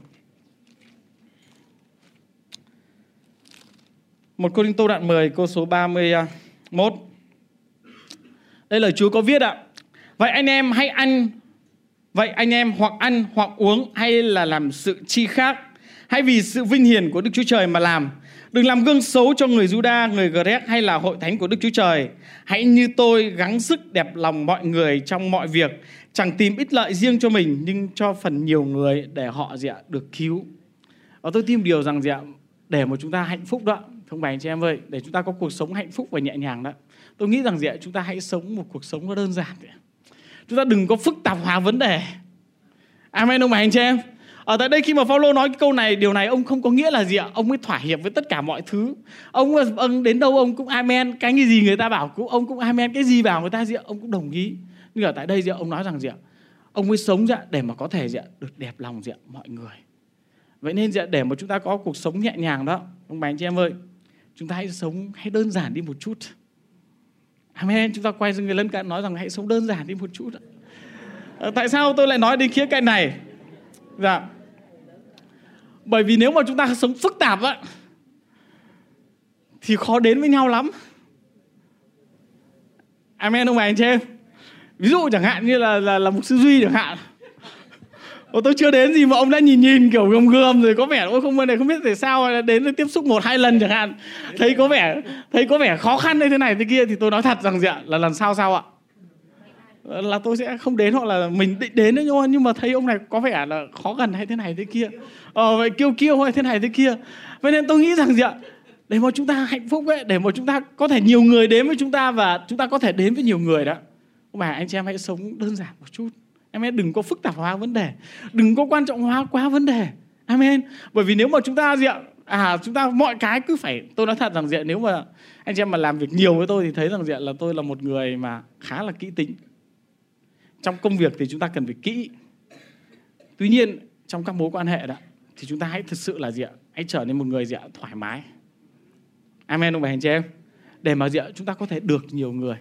một Cô Đinh Tô đoạn 10 câu số 31 đây lời Chúa có viết ạ. Vậy anh em hãy ăn vậy anh em hoặc ăn hoặc uống hay là làm sự chi khác hãy vì sự vinh hiển của Đức Chúa Trời mà làm. Đừng làm gương xấu cho người Juda, người Grec hay là hội thánh của Đức Chúa Trời. Hãy như tôi gắng sức đẹp lòng mọi người trong mọi việc, chẳng tìm ích lợi riêng cho mình nhưng cho phần nhiều người để họ gì ạ, được cứu. Và tôi tin điều rằng gì ạ, để mà chúng ta hạnh phúc đó, không phải anh chị em ơi, để chúng ta có cuộc sống hạnh phúc và nhẹ nhàng đó. Tôi nghĩ rằng gì ạ, chúng ta hãy sống một cuộc sống nó đơn giản. Chúng ta đừng có phức tạp hóa vấn đề. Amen ông bà anh chị em ở tại đây khi mà Phaolô nói cái câu này điều này ông không có nghĩa là gì ạ ông mới thỏa hiệp với tất cả mọi thứ ông, ông đến đâu ông cũng amen cái gì người ta bảo cũng ông cũng amen cái gì bảo người ta gì ạ ông cũng đồng ý nhưng ở tại đây gì ạ? Ông nói rằng gì ạ? Ông mới sống gì ạ? Để mà có thể gì ạ? Được đẹp lòng gì ạ? Mọi người. Vậy nên gì ạ? Để mà chúng ta có cuộc sống nhẹ nhàng đó, ông bà anh chị em ơi, chúng ta hãy sống, hãy đơn giản đi một chút. Amen. Chúng ta quay sang người lân cận nói rằng hãy sống đơn giản đi một chút ờ, tại sao tôi lại nói đến khía cạnh này? Dạ. Bởi vì nếu mà chúng ta sống phức tạp á, thì khó đến với nhau lắm. Amen, ông bà anh chị em ví dụ chẳng hạn như là là là mục sư duy chẳng hạn. Ô, tôi chưa đến gì mà ông đã nhìn nhìn kiểu gầm gầm rồi có vẻ ôi không bên này không biết tại sao đến tiếp xúc một hai lần chẳng hạn. Thấy có vẻ thấy có vẻ khó khăn như thế này thế kia thì tôi nói thật rằng gì ạ? Là lần sau sao ạ? Là tôi sẽ không đến hoặc là mình định đến đấy nhưng mà thấy ông này có vẻ là khó gần hay thế này thế kia. Ờ vậy kêu kêu hay thế này thế kia. Vậy nên tôi nghĩ rằng gì ạ? Để mà chúng ta hạnh phúc ấy để mà chúng ta có thể nhiều người đến với chúng ta và chúng ta có thể đến với nhiều người đó mà anh chị em hãy sống đơn giản một chút. Em hãy đừng có phức tạp hóa vấn đề. Đừng có quan trọng hóa quá vấn đề. Amen. Bởi vì nếu mà chúng ta diện à chúng ta mọi cái cứ phải, tôi nói thật rằng diện nếu mà anh chị em mà làm việc nhiều với tôi thì thấy rằng diện là tôi là một người mà khá là kỹ tính. Trong công việc thì chúng ta cần phải kỹ. Tuy nhiên, trong các mối quan hệ đó, thì chúng ta hãy thực sự là diện hãy trở nên một người diện thoải mái. Amen, ông bà, anh chị em. Để mà diện chúng ta có thể được nhiều người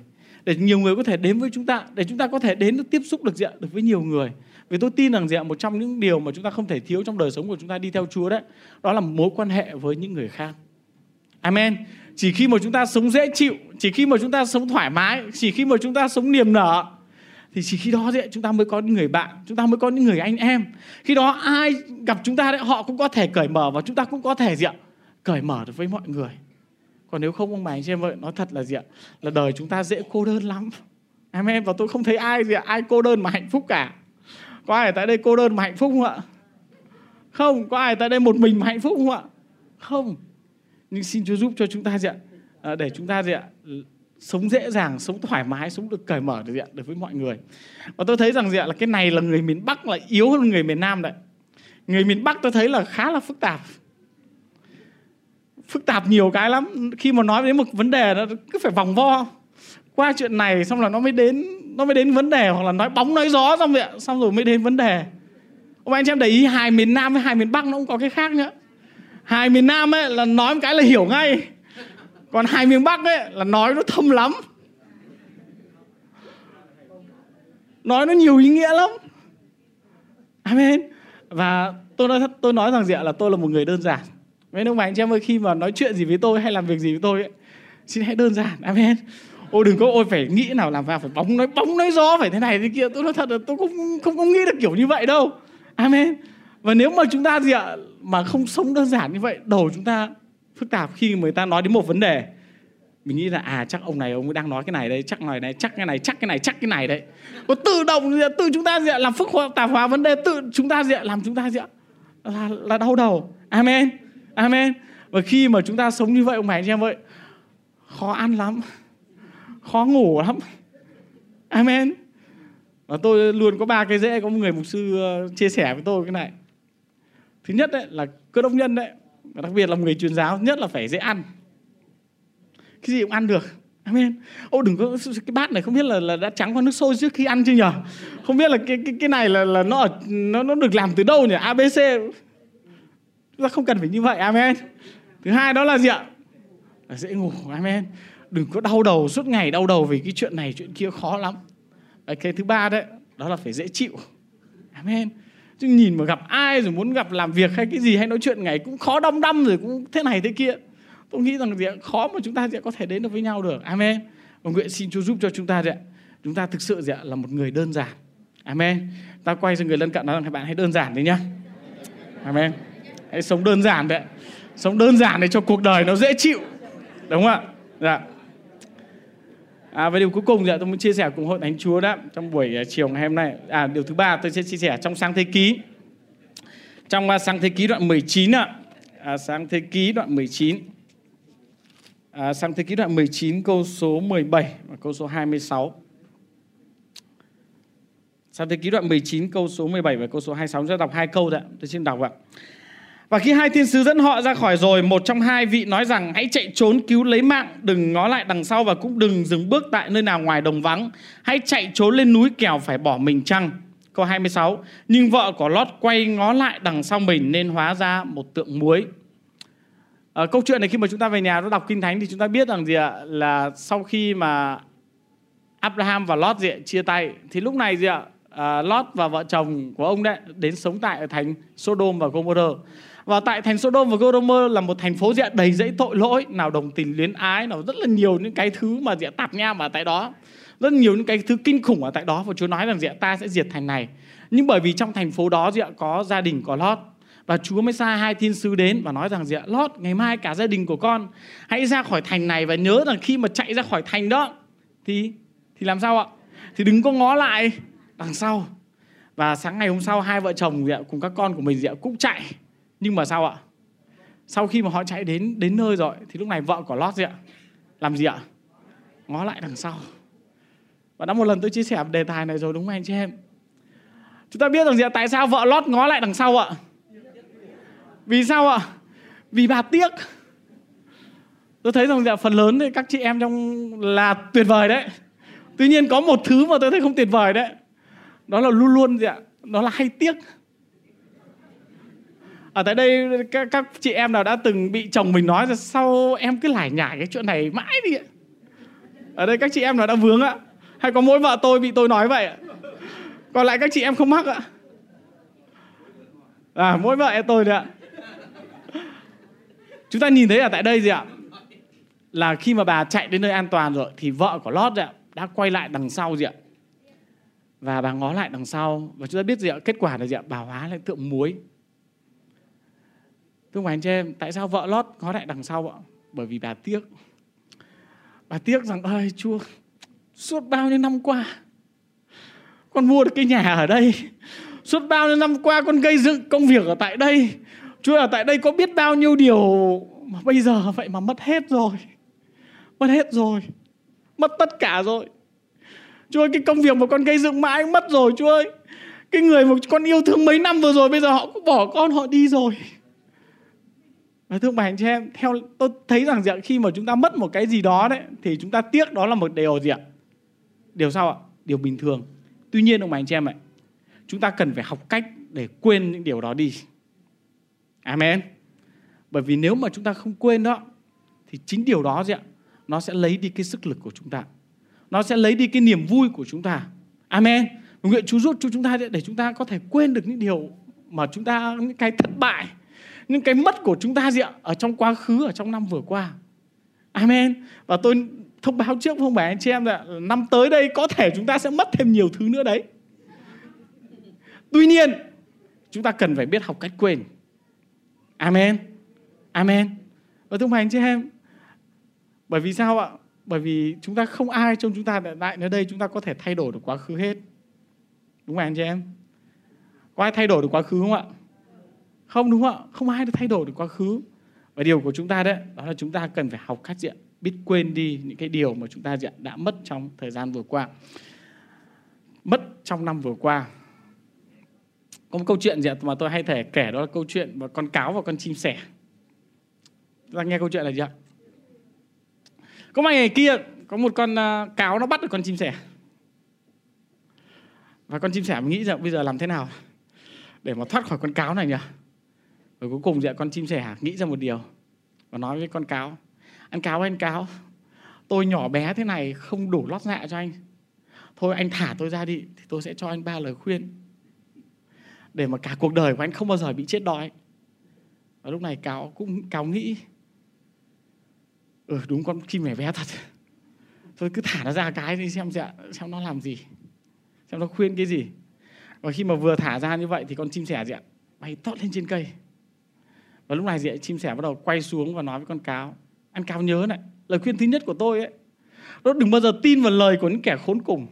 để nhiều người có thể đến với chúng ta để chúng ta có thể đến được tiếp xúc được gì ạ được với nhiều người vì tôi tin rằng gì ạ một trong những điều mà chúng ta không thể thiếu trong đời sống của chúng ta đi theo Chúa đấy đó là mối quan hệ với những người khác amen chỉ khi mà chúng ta sống dễ chịu chỉ khi mà chúng ta sống thoải mái chỉ khi mà chúng ta sống niềm nở thì chỉ khi đó đấy chúng ta mới có những người bạn chúng ta mới có những người anh em khi đó ai gặp chúng ta đấy họ cũng có thể cởi mở và chúng ta cũng có thể gì ạ cởi mở được với mọi người còn nếu không ông bà anh chị em ơi nói thật là gì ạ? Là đời chúng ta dễ cô đơn lắm. Em em và tôi không thấy ai gì ạ? Ai cô đơn mà hạnh phúc cả. Có ai ở tại đây cô đơn mà hạnh phúc không ạ? Không có ai tại đây một mình mà hạnh phúc không ạ? Không. Nhưng xin Chúa giúp cho chúng ta gì ạ? À, để chúng ta gì ạ? Sống dễ dàng sống thoải mái sống được cởi mở được gì ạ? Được với mọi người. Và tôi thấy rằng gì ạ? Là cái này là người miền Bắc là yếu hơn người miền Nam đấy. Người miền Bắc tôi thấy là khá là phức tạp phức tạp nhiều cái lắm. Khi mà nói đến một vấn đề nó cứ phải vòng vo. Qua chuyện này xong là nó mới đến, nó mới đến vấn đề, hoặc là nói bóng, nói gió xong vậy. Xong rồi mới đến vấn đề. Ông anh chị em để ý, hai miền Nam với hai miền Bắc nó cũng có cái khác nữa hai miền Nam ấy là nói một cái là hiểu ngay. Còn hai miền Bắc ấy là nói nó thâm lắm. Nói nó nhiều ý nghĩa lắm. Amen. Và tôi nói tôi nói rằng gì ạ? Là tôi là một người đơn giản. Nên ông bà anh chị em ơi khi mà nói chuyện gì với tôi hay làm việc gì với tôi ấy, xin hãy đơn giản amen. Ôi đừng có ôi phải nghĩ nào làm vào phải bóng nói bóng nói gió phải thế này thế kia. Tôi nói thật là tôi không không không nghĩ được kiểu như vậy đâu amen. Và nếu mà chúng ta gì ạ mà không sống đơn giản như vậy đầu chúng ta phức tạp khi người ta nói đến một vấn đề. Mình nghĩ là à chắc ông này ông đang nói cái này đây chắc này này chắc cái này chắc cái này chắc cái này đấy. Có tự động tự chúng ta gì ạ làm phức tạp hóa vấn đề tự chúng ta gì ạ làm chúng ta gì ạ là, là đau đầu amen amen. Và khi mà chúng ta sống như vậy, ông bà anh em ơi, khó ăn lắm, khó ngủ lắm. Amen. Và tôi luôn có ba cái dễ, có một người mục sư ờ, chia sẻ với tôi cái này. Thứ nhất đấy là cơ đốc nhân đấy và đặc biệt là người truyền giáo, nhất là phải dễ ăn. Cái gì cũng ăn được. Amen. Ô, đừng có, cái bát này không biết là là đã trắng qua nước sôi trước khi ăn chưa nhở? Không biết là cái cái cái này là là nó nó nó được làm từ đâu nhỉ? Abc chúng ta không cần phải như vậy, amen. Thứ hai đó là gì ạ? Là dễ ngủ, amen. Đừng có đau đầu, suốt ngày đau đầu vì cái chuyện này, chuyện kia khó lắm. Cái thứ ba đấy, đó là phải dễ chịu, amen. Chứ nhìn mà gặp ai rồi muốn gặp làm việc hay cái gì hay nói chuyện ngày cũng khó đong đăm rồi cũng thế này thế kia. Tôi nghĩ rằng gì khó mà chúng ta sẽ có thể đến được với nhau được, amen. Và nguyện xin Chúa giúp cho chúng ta ạ. Chúng ta thực sự gì là một người đơn giản, amen. Ta quay sang người lân cận nói rằng các bạn hãy đơn giản đi nhá. Amen hãy sống đơn giản đấy sống đơn giản để cho cuộc đời nó dễ chịu đúng không ạ dạ À, và điều cuối cùng thì tôi muốn chia sẻ cùng hội thánh Chúa đó trong buổi à, chiều ngày hôm nay. À, điều thứ ba tôi sẽ chia sẻ trong sáng thế ký. Trong uh, sáng thế ký đoạn 19 ạ. À, sáng thế ký đoạn 19. À, sáng thế ký đoạn 19 câu số 17 và câu số 26. Sáng thế ký đoạn 19 câu số 17 và câu số 26 tôi sẽ đọc hai câu thôi. Tôi xin đọc ạ. Và khi hai thiên sứ dẫn họ ra khỏi rồi, một trong hai vị nói rằng hãy chạy trốn cứu lấy mạng, đừng ngó lại đằng sau và cũng đừng dừng bước tại nơi nào ngoài đồng vắng. Hãy chạy trốn lên núi kẻo phải bỏ mình chăng. Câu 26. Nhưng vợ của Lót quay ngó lại đằng sau mình nên hóa ra một tượng muối. À, câu chuyện này khi mà chúng ta về nhà nó đọc kinh thánh thì chúng ta biết rằng gì ạ là sau khi mà Abraham và Lót gì ạ, chia tay thì lúc này gì ạ à, Lót và vợ chồng của ông đấy đến sống tại ở thành Sodom và Gomorrah và tại thành Sodom và Gomorrah là một thành phố diện đầy dẫy tội lỗi, nào đồng tình luyến ái, nào rất là nhiều những cái thứ mà diện tạp nham ở tại đó. Rất nhiều những cái thứ kinh khủng ở tại đó và Chúa nói rằng diện ta sẽ diệt thành này. Nhưng bởi vì trong thành phố đó diện có gia đình có Lót và Chúa mới sai hai thiên sứ đến và nói rằng gì Lót, ngày mai cả gia đình của con hãy ra khỏi thành này và nhớ rằng khi mà chạy ra khỏi thành đó thì thì làm sao ạ? Thì đừng có ngó lại đằng sau. Và sáng ngày hôm sau hai vợ chồng gì cùng các con của mình gì cũng chạy nhưng mà sao ạ? Sau khi mà họ chạy đến đến nơi rồi thì lúc này vợ của Lót gì ạ làm gì ạ? Ngó lại đằng sau. Và đã một lần tôi chia sẻ đề tài này rồi đúng không anh chị em? Chúng ta biết rằng gì ạ? Tại sao vợ Lót ngó lại đằng sau ạ? Vì sao ạ? Vì bà tiếc. Tôi thấy rằng dạ, phần lớn thì các chị em trong là tuyệt vời đấy. Tuy nhiên có một thứ mà tôi thấy không tuyệt vời đấy. Đó là luôn luôn gì ạ? Đó là hay tiếc ở tại đây các, các chị em nào đã từng bị chồng mình nói là sau em cứ lải nhải cái chuyện này mãi đi ạ? Ở đây các chị em nào đã vướng ạ? Hay có mỗi vợ tôi bị tôi nói vậy ạ? Còn lại các chị em không mắc ạ? À mỗi vợ em tôi đấy ạ. Chúng ta nhìn thấy ở tại đây gì ạ? Là khi mà bà chạy đến nơi an toàn rồi thì vợ của lót ạ đã quay lại đằng sau gì ạ? Và bà ngó lại đằng sau và chúng ta biết gì ạ? Kết quả là gì ạ? Bà hóa lại tượng muối thưa quý anh chị em, tại sao vợ lót có lại đằng sau ạ? Bởi vì bà tiếc. Bà tiếc rằng, ơi, chúa, suốt bao nhiêu năm qua, con mua được cái nhà ở đây, suốt bao nhiêu năm qua con gây dựng công việc ở tại đây, chúa ở tại đây có biết bao nhiêu điều mà bây giờ vậy mà mất hết rồi, mất hết rồi, mất tất cả rồi. Chúa ơi, cái công việc mà con gây dựng mãi mất rồi, chúa ơi. Cái người mà con yêu thương mấy năm vừa rồi, bây giờ họ cũng bỏ con, họ đi rồi và thưa bà anh em, theo tôi thấy rằng gì ạ? Khi mà chúng ta mất một cái gì đó đấy, thì chúng ta tiếc đó là một điều gì ạ? Điều sao ạ? Điều bình thường. Tuy nhiên ông bà anh chị em ạ, chúng ta cần phải học cách để quên những điều đó đi. Amen. Bởi vì nếu mà chúng ta không quên đó, thì chính điều đó gì ạ? Nó sẽ lấy đi cái sức lực của chúng ta. Nó sẽ lấy đi cái niềm vui của chúng ta. Amen. Nguyện Chúa giúp cho chúng ta để chúng ta có thể quên được những điều mà chúng ta, những cái thất bại những cái mất của chúng ta gì ạ? Ở trong quá khứ, ở trong năm vừa qua. Amen. Và tôi thông báo trước không phải anh chị em là năm tới đây có thể chúng ta sẽ mất thêm nhiều thứ nữa đấy. Tuy nhiên, chúng ta cần phải biết học cách quên. Amen. Amen. Và thưa anh chị em, bởi vì sao ạ? Bởi vì chúng ta không ai trong chúng ta lại nơi đây chúng ta có thể thay đổi được quá khứ hết. Đúng không anh chị em? Có ai thay đổi được quá khứ không ạ? Không, đúng không ạ? Không ai được thay đổi được quá khứ. Và điều của chúng ta đấy, đó là chúng ta cần phải học cách diện biết quên đi những cái điều mà chúng ta diện đã mất trong thời gian vừa qua. Mất trong năm vừa qua. Có một câu chuyện gì mà tôi hay thể kể, đó là câu chuyện mà con cáo và con chim sẻ. Ta nghe câu chuyện là gì ạ? Có một ngày kia, có một con à, cáo nó bắt được con chim sẻ. Và con chim sẻ nghĩ rằng bây giờ làm thế nào để mà thoát khỏi con cáo này nhỉ? Rồi cuối cùng dạ con chim sẻ, nghĩ ra một điều và nói với con cáo, anh cáo anh cáo, tôi nhỏ bé thế này không đủ lót dạ cho anh. Thôi anh thả tôi ra đi, thì tôi sẽ cho anh ba lời khuyên để mà cả cuộc đời của anh không bao giờ bị chết đói. Và lúc này cáo cũng, cáo nghĩ ừ đúng con chim mẻ bé thật. Thôi cứ thả nó ra cái đi xem dạ xem nó làm gì, xem nó khuyên cái gì. Và khi mà vừa thả ra như vậy thì con chim sẻ gì ạ bay tót lên trên cây và lúc này thì chim sẻ bắt đầu quay xuống và nói với con cáo. Anh cáo nhớ này, lời khuyên thứ nhất của tôi ấy đó đừng bao giờ tin vào lời của những kẻ khốn cùng.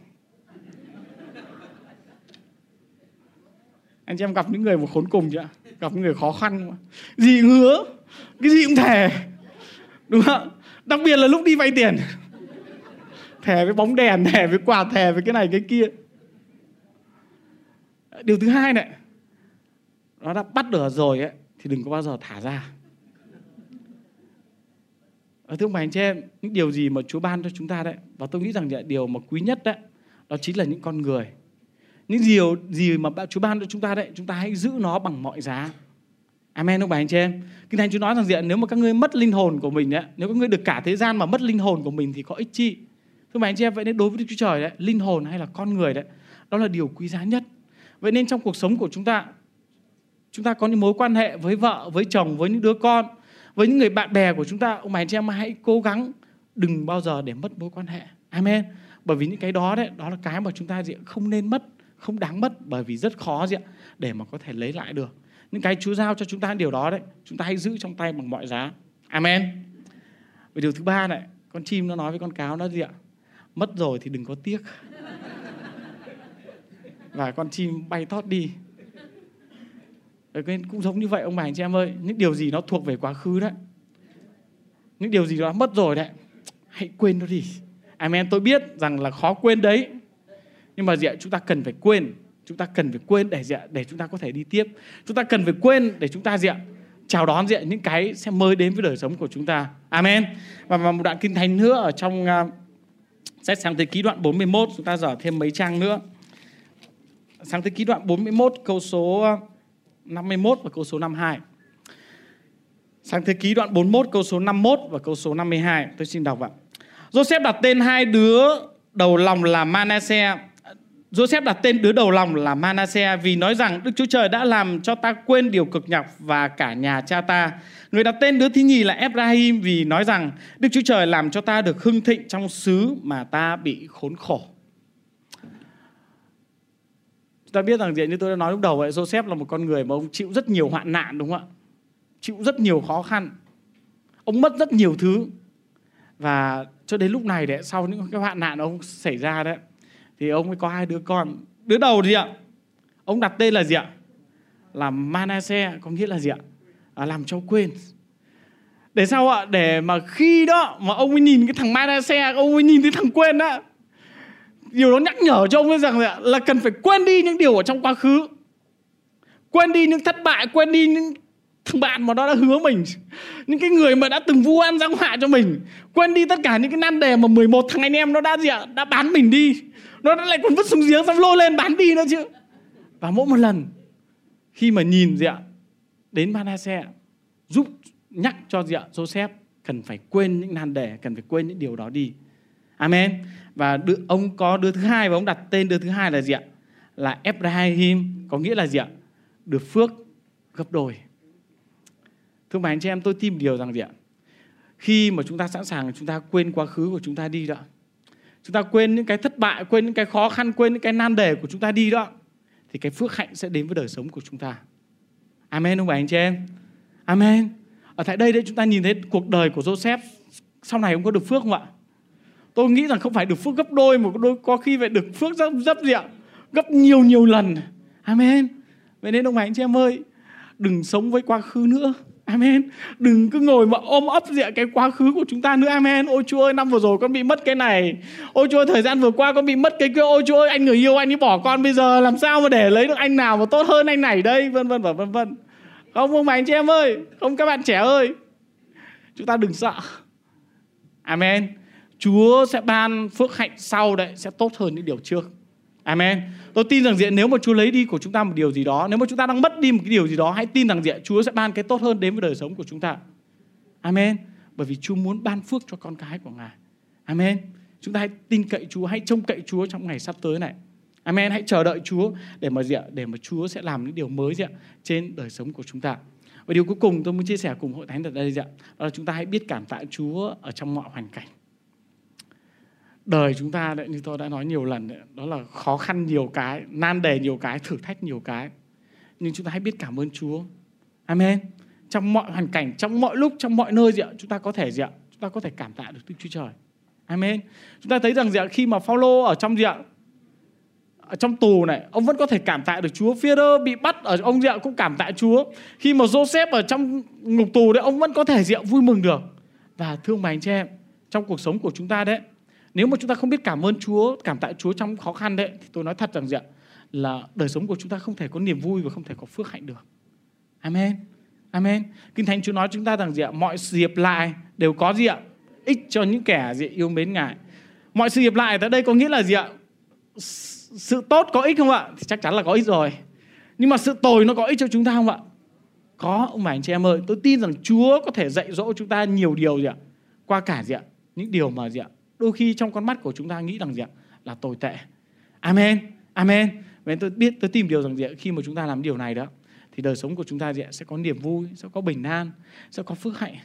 Anh chị em gặp những người mà khốn cùng chưa? Gặp những người khó khăn mà. gì hứa cái gì cũng thề, đúng không đặc biệt là lúc đi vay tiền. Thẻ với bóng đèn thẻ với quà thẻ với cái này cái kia. Điều thứ hai này, nó đã bắt được rồi ấy thì đừng có bao giờ thả ra ở thưa bà anh chị em những điều gì mà Chúa ban cho chúng ta đấy và tôi nghĩ rằng điều mà quý nhất đấy đó chính là những con người những điều gì mà Chúa ban cho chúng ta đấy chúng ta hãy giữ nó bằng mọi giá Amen ông bà anh chị em. Kinh Thánh Chúa nói rằng diện? Nếu mà các ngươi mất linh hồn của mình đấy, nếu các ngươi được cả thế gian mà mất linh hồn của mình thì có ích chi? Thưa bà anh chị em, vậy nên đối với Đức Chúa Trời đấy, linh hồn hay là con người đấy, đó là điều quý giá nhất. Vậy nên trong cuộc sống của chúng ta, chúng ta có những mối quan hệ với vợ, với chồng, với những đứa con, với những người bạn bè của chúng ta, ông bà anh chị em hãy cố gắng đừng bao giờ để mất mối quan hệ. Amen. Bởi vì những cái đó đấy, đó là cái mà chúng ta gì không nên mất, không đáng mất bởi vì rất khó gì để mà có thể lấy lại được. Những cái Chúa giao cho chúng ta điều đó đấy chúng ta hãy giữ trong tay bằng mọi giá. Amen. Và điều thứ ba này con chim nó nói với con cáo nó gì ạ? Mất rồi thì đừng có tiếc. Và con chim bay thoát đi. Ờ, nên cũng giống như vậy ông bà anh chị em ơi. Những điều gì nó thuộc về quá khứ đấy. Những điều gì đó mất rồi đấy. Hãy quên nó đi. Amen. Tôi biết rằng là khó quên đấy. Nhưng mà gì ạ chúng ta cần phải quên. Chúng ta cần phải quên để gì ạ để chúng ta có thể đi tiếp. Chúng ta cần phải quên để chúng ta gì ạ chào đón gì ạ những cái sẽ mới đến với đời sống của chúng ta. Amen. Và, và một đoạn kinh thánh nữa ở trong uh, sách sáng thế ký đoạn 41 chúng ta dở thêm mấy trang nữa. Sáng thế ký đoạn 41 câu số à, 51 và câu số 52 sáng thế ký đoạn 41 câu số 51 và câu số 52 tôi xin đọc ạ Joseph đặt tên hai đứa đầu lòng là Manasseh Joseph đặt tên đứa đầu lòng là Manasseh vì nói rằng Đức Chúa Trời đã làm cho ta quên điều cực nhọc và cả nhà cha ta. Người đặt tên đứa thứ nhì là Ephraim vì nói rằng Đức Chúa Trời làm cho ta được hưng thịnh trong xứ mà ta bị khốn khổ ta biết rằng diện như tôi đã nói lúc đầu vậy Joseph là một con người mà ông chịu rất nhiều hoạn nạn đúng không ạ? Chịu rất nhiều khó khăn. Ông mất rất nhiều thứ. Và cho đến lúc này đấy sau những cái hoạn nạn ông xảy ra đấy thì ông mới có hai đứa con. Đứa đầu gì ạ? Ông đặt tên là gì ạ? Là Manasseh có nghĩa là gì ạ? À, làm cho quên. Để sao ạ? Để mà khi đó mà ông mới nhìn cái thằng Manasseh ông mới nhìn thấy thằng quên đó điều đó nhắc nhở cho ông ấy rằng là, là cần phải quên đi những điều ở trong quá khứ. Quên đi những thất bại quên đi những thằng bạn mà nó đã hứa mình. Những cái người mà đã từng vu oan giáng họa cho mình. Quên đi tất cả những cái nan đề mà 11 thằng anh em nó đã gì ạ? Đã bán mình đi. Nó đã lại còn vứt xuống giếng xong lôi lên bán đi nữa chứ. Và mỗi một lần khi mà nhìn gì ạ đến Manasseh giúp nhắc cho gì ạ Joseph cần phải quên những nan đề cần phải quên những điều đó đi. Amen và đứa, ông có đứa thứ hai và ông đặt tên đứa thứ hai là gì ạ? Là Ephraim có nghĩa là gì ạ? Được phước gấp đôi. Thưa bà anh chị em tôi tin điều rằng gì ạ? Khi mà chúng ta sẵn sàng chúng ta quên quá khứ của chúng ta đi đó chúng ta quên những cái thất bại quên những cái khó khăn quên những cái nan đề của chúng ta đi đó thì cái phước hạnh sẽ đến với đời sống của chúng ta. Amen không bà anh chị em? Amen. Ở tại đây đấy chúng ta nhìn thấy cuộc đời của Joseph sau này ông có được phước không ạ? Tôi nghĩ rằng không phải được phước gấp đôi mà đôi có khi phải được phước rất rất gì ạ gấp nhiều nhiều lần amen vậy nên ông bà anh chị em ơi đừng sống với quá khứ nữa Amen. Đừng cứ ngồi mà ôm ấp dịa cái quá khứ của chúng ta nữa. Amen. Ôi Chúa ơi, năm vừa rồi con bị mất cái này. Ôi Chúa ơi, thời gian vừa qua con bị mất cái kia. Ôi Chúa ơi, anh người yêu anh ấy bỏ con bây giờ làm sao mà để lấy được anh nào mà tốt hơn anh này đây, vân vân và vân vân. Không ông bà anh chị em ơi, không các bạn trẻ ơi. Chúng ta đừng sợ. Amen. Chúa sẽ ban phước hạnh sau đấy sẽ tốt hơn những điều trước. Amen. Tôi tin rằng diện nếu mà Chúa lấy đi của chúng ta một điều gì đó, nếu mà chúng ta đang mất đi một cái điều gì đó, hãy tin rằng diện Chúa sẽ ban cái tốt hơn đến với đời sống của chúng ta. Amen. Bởi vì Chúa muốn ban phước cho con cái của Ngài. Amen. Chúng ta hãy tin cậy Chúa, hãy trông cậy Chúa trong ngày sắp tới này. Amen. Hãy chờ đợi Chúa để mà gì để mà Chúa sẽ làm những điều mới gì trên đời sống của chúng ta. Và điều cuối cùng tôi muốn chia sẻ cùng hội thánh ở đây gì đó là chúng ta hãy biết cảm tạ Chúa ở trong mọi hoàn cảnh đời chúng ta đấy như tôi đã nói nhiều lần đấy, đó là khó khăn nhiều cái nan đề nhiều cái thử thách nhiều cái. Nhưng chúng ta hãy biết cảm ơn Chúa. Amen. Trong mọi hoàn cảnh trong mọi lúc trong mọi nơi gì ạ chúng ta có thể gì ạ chúng ta có thể cảm tạ được Đức Chúa Trời. Amen. Chúng ta thấy rằng gì ạ khi mà Phaolô ở trong gì ạ ở trong tù này ông vẫn có thể cảm tạ được Chúa. Peter bị bắt ở ông gì ạ cũng cảm tạ Chúa. Khi mà Joseph ở trong ngục tù đấy ông vẫn có thể gì ạ vui mừng được. Và thương mày anh chị em trong cuộc sống của chúng ta đấy nếu mà chúng ta không biết cảm ơn Chúa, cảm tạ Chúa trong khó khăn đấy, thì tôi nói thật rằng gì ạ? Là đời sống của chúng ta không thể có niềm vui và không thể có phước hạnh được. Amen. Amen. Kinh Thánh Chúa nói chúng ta rằng gì ạ? Mọi sự hiệp lại đều có gì ạ? Ích cho những kẻ gì yêu mến Ngài. Mọi sự hiệp lại tại đây có nghĩa là gì ạ? Sự tốt có ích không ạ? Thì chắc chắn là có ích rồi. Nhưng mà sự tồi nó có ích cho chúng ta không ạ? Có, ông bà anh chị em ơi. Tôi tin rằng Chúa có thể dạy dỗ chúng ta nhiều điều gì ạ? Qua cả gì ạ? Những điều mà gì ạ? Đôi khi trong con mắt của chúng ta nghĩ rằng gì ạ là tồi tệ amen amen vậy tôi biết tôi tìm điều rằng gì ạ khi mà chúng ta làm điều này đó thì đời sống của chúng ta gì ạ sẽ có niềm vui sẽ có bình an sẽ có phước hạnh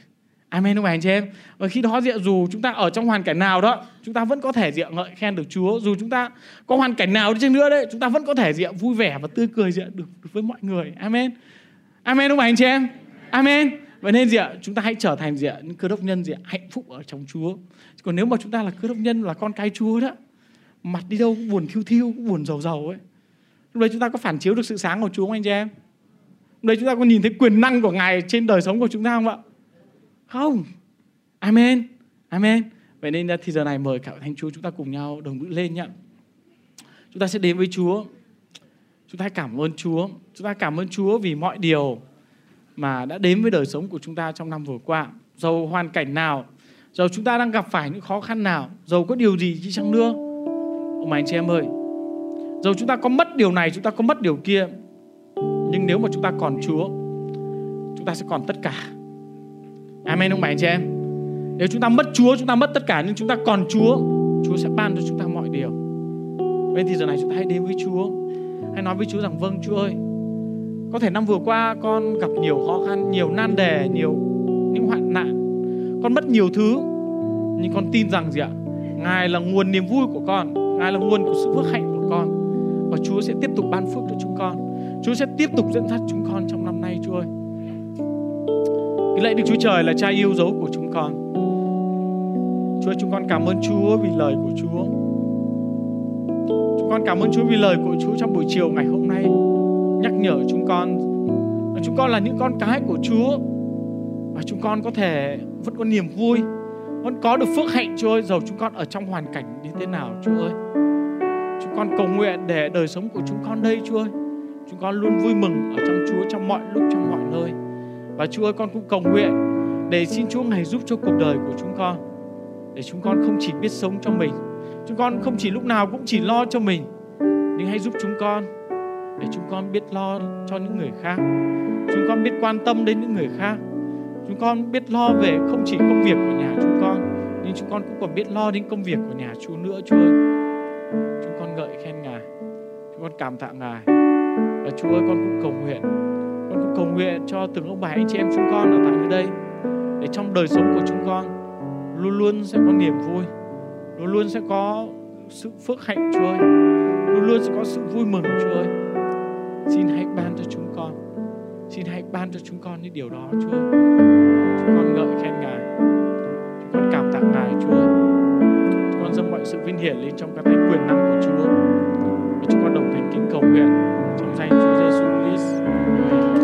Amen không anh chị em? Và khi đó diện dù chúng ta ở trong hoàn cảnh nào đó, chúng ta vẫn có thể diện ngợi khen được Chúa. Dù chúng ta có hoàn cảnh nào đi chăng nữa đấy, chúng ta vẫn có thể diện vui vẻ và tươi cười diện được, được với mọi người. Amen. Amen không anh chị em? Amen. Vậy nên gì ạ? Chúng ta hãy trở thành gì ạ? Những cơ đốc nhân gì ạ? Hạnh phúc ở trong Chúa. Còn nếu mà chúng ta là cơ đốc nhân là con cái Chúa đó, mặt đi đâu cũng buồn thiêu thiêu, cũng buồn giàu giàu ấy. Lúc đấy chúng ta có phản chiếu được sự sáng của Chúa không anh chị em? Lúc đấy chúng ta có nhìn thấy quyền năng của Ngài trên đời sống của chúng ta không ạ? Không. Amen. Amen. Vậy nên thì giờ này mời cả thánh Chúa chúng ta cùng nhau đồng ngữ lên nhá. Chúng ta sẽ đến với Chúa. Chúng ta cảm ơn Chúa. Chúng ta cảm ơn Chúa vì mọi điều mà đã đến với đời sống của chúng ta trong năm vừa qua. Dầu hoàn cảnh nào, dầu chúng ta đang gặp phải những khó khăn nào, dầu có điều gì chứ chăng nữa. Ông anh chị em ơi, dầu chúng ta có mất điều này, chúng ta có mất điều kia, nhưng nếu mà chúng ta còn Chúa, chúng ta sẽ còn tất cả. Amen ông bà anh chị em. Nếu chúng ta mất Chúa, chúng ta mất tất cả nhưng chúng ta còn Chúa, Chúa sẽ ban cho chúng ta mọi điều. Vậy thì giờ này chúng ta hãy đến với Chúa. Hãy nói với Chúa rằng vâng Chúa ơi, có thể năm vừa qua con gặp nhiều khó khăn, nhiều nan đề, nhiều những hoạn nạn con mất nhiều thứ, nhưng con tin rằng gì ạ ngài là nguồn niềm vui của con, ngài là nguồn của sự phước hạnh của con và Chúa sẽ tiếp tục ban phước cho chúng con. Chúa sẽ tiếp tục dẫn dắt chúng con trong năm nay, Chúa ơi. Kính lạy Đức Chúa Trời là Cha yêu dấu của chúng con. Chúa chúng con cảm ơn Chúa vì lời của Chúa. Chúng con cảm ơn Chúa vì lời của Chúa trong buổi chiều ngày hôm nay nhắc nhở chúng con. Chúng con là những con cái của Chúa. Và chúng con có thể vẫn có niềm vui, vẫn có được phước hạnh, Chúa ơi. Dầu chúng con ở trong hoàn cảnh như thế nào, Chúa ơi. Chúng con cầu nguyện để đời sống của chúng con đây, Chúa ơi. Chúng con luôn vui mừng ở trong Chúa trong mọi lúc, trong mọi nơi. Và Chúa ơi, con cũng cầu nguyện để xin Chúa ngày giúp cho cuộc đời của chúng con. Để chúng con không chỉ biết sống cho mình. Chúng con không chỉ lúc nào cũng chỉ lo cho mình, nhưng hãy giúp chúng con để chúng con biết lo cho những người khác. Chúng con biết quan tâm đến những người khác. Chúng con biết lo về không chỉ công việc của nhà chúng con, nhưng chúng con cũng còn biết lo đến công việc của nhà Chúa nữa, Chúa ơi. Chúng con ngợi khen Ngài. Chúng con cảm tạ Ngài. Và Chúa ơi, con cũng cầu nguyện. Con cũng cầu nguyện cho từng ông bà anh chị em chúng con ở tại nơi đây, để trong đời sống của chúng con luôn luôn sẽ có niềm vui, luôn luôn sẽ có sự phước hạnh, Chúa ơi. Luôn luôn sẽ có sự vui mừng, Chúa ơi. Xin hãy ban cho chúng con Xin hãy ban cho chúng con những điều đó, Chúa. Chúng con ngợi khen Ngài Chúng con cảm tạ Ngài, Chúa. Chúng con dâng mọi sự vinh hiển lên trong các tay quyền năng của Chúa Và chúng con đồng thành kính cầu nguyện Trong danh Chúa Giêsu Christ.